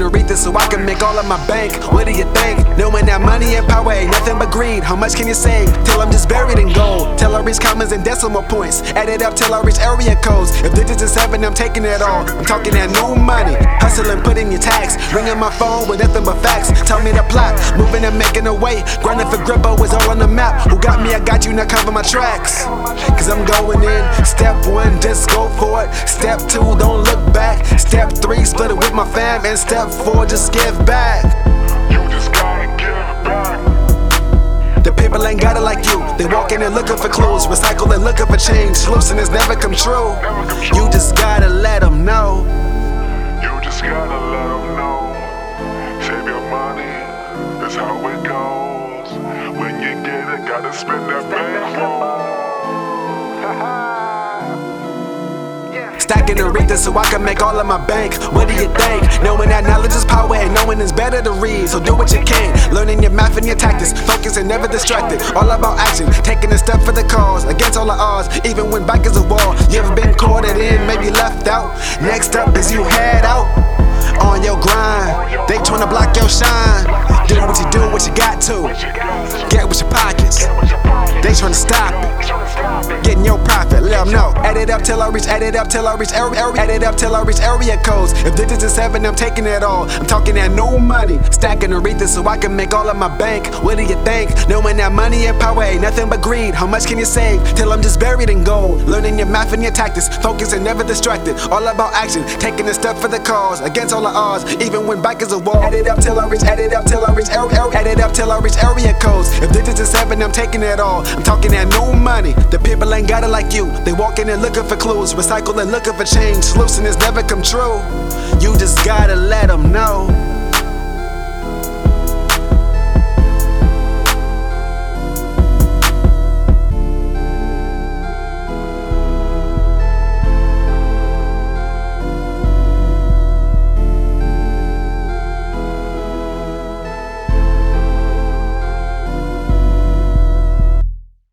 Aretha so I can make all of my bank. What do you think? Knowing that money and power ain't nothing but greed. How much can you save? Till I'm just buried in gold. Till I reach commas and decimal points. Add it up till I reach area codes. If digits is seven, I'm taking it all. I'm talking that new money. Hustling, putting your tax. Ringing my phone with nothing but facts. Tell me the plot. Moving and making a way. Grinding for Grippo is all on the map. Who got me? I got you. Now cover my tracks. Cause I'm going in. Step one, just go for it. Step two, don't with my fam. And step four, just give back. You just gotta give back. The people ain't got it like you. They walk in and looking for clues, recycle and looking for change. Solution has never come true. You just gotta let them know. You just gotta let them know. Save your money, that's how it goes. When you get it, gotta spend that bankroll. Stacking Aretha so I can make all of my bank. What do you think? Knowing that knowledge is power and knowing it's better to read. So do what you can. Learning your math and your tactics. Focus and never distracted. All about action. Taking a step for the cause. Against all the odds. Even when back is a wall. You ever been caught in, maybe left out. Next up is you head out. On your grind. They tryna block your shine. Do what you do, what you got to. Get with your pockets. They tryna stop it. Let them know. Add it up till I reach, add it up till I reach area, area. Add it up till I reach area codes. If digits is seven, I'm taking it all. I'm talking that new money. Stacking Aretha so I can make all of my bank. What do you think? Knowing that money and power ain't nothing but greed. How much can you save? Till I'm just buried in gold. Learning your math and your tactics. Focus and never distracted. All about action. Taking a step for the cause. Against all the odds. Even when back is a wall. Add it up till I reach, add it up till I reach. Add it up till I reach area codes. If digits is seven, I'm taking it all. I'm talking that new money. The people ain't got it like you. They walking and looking for clues, recycle and looking for change. Solution never come true. You just gotta let them know.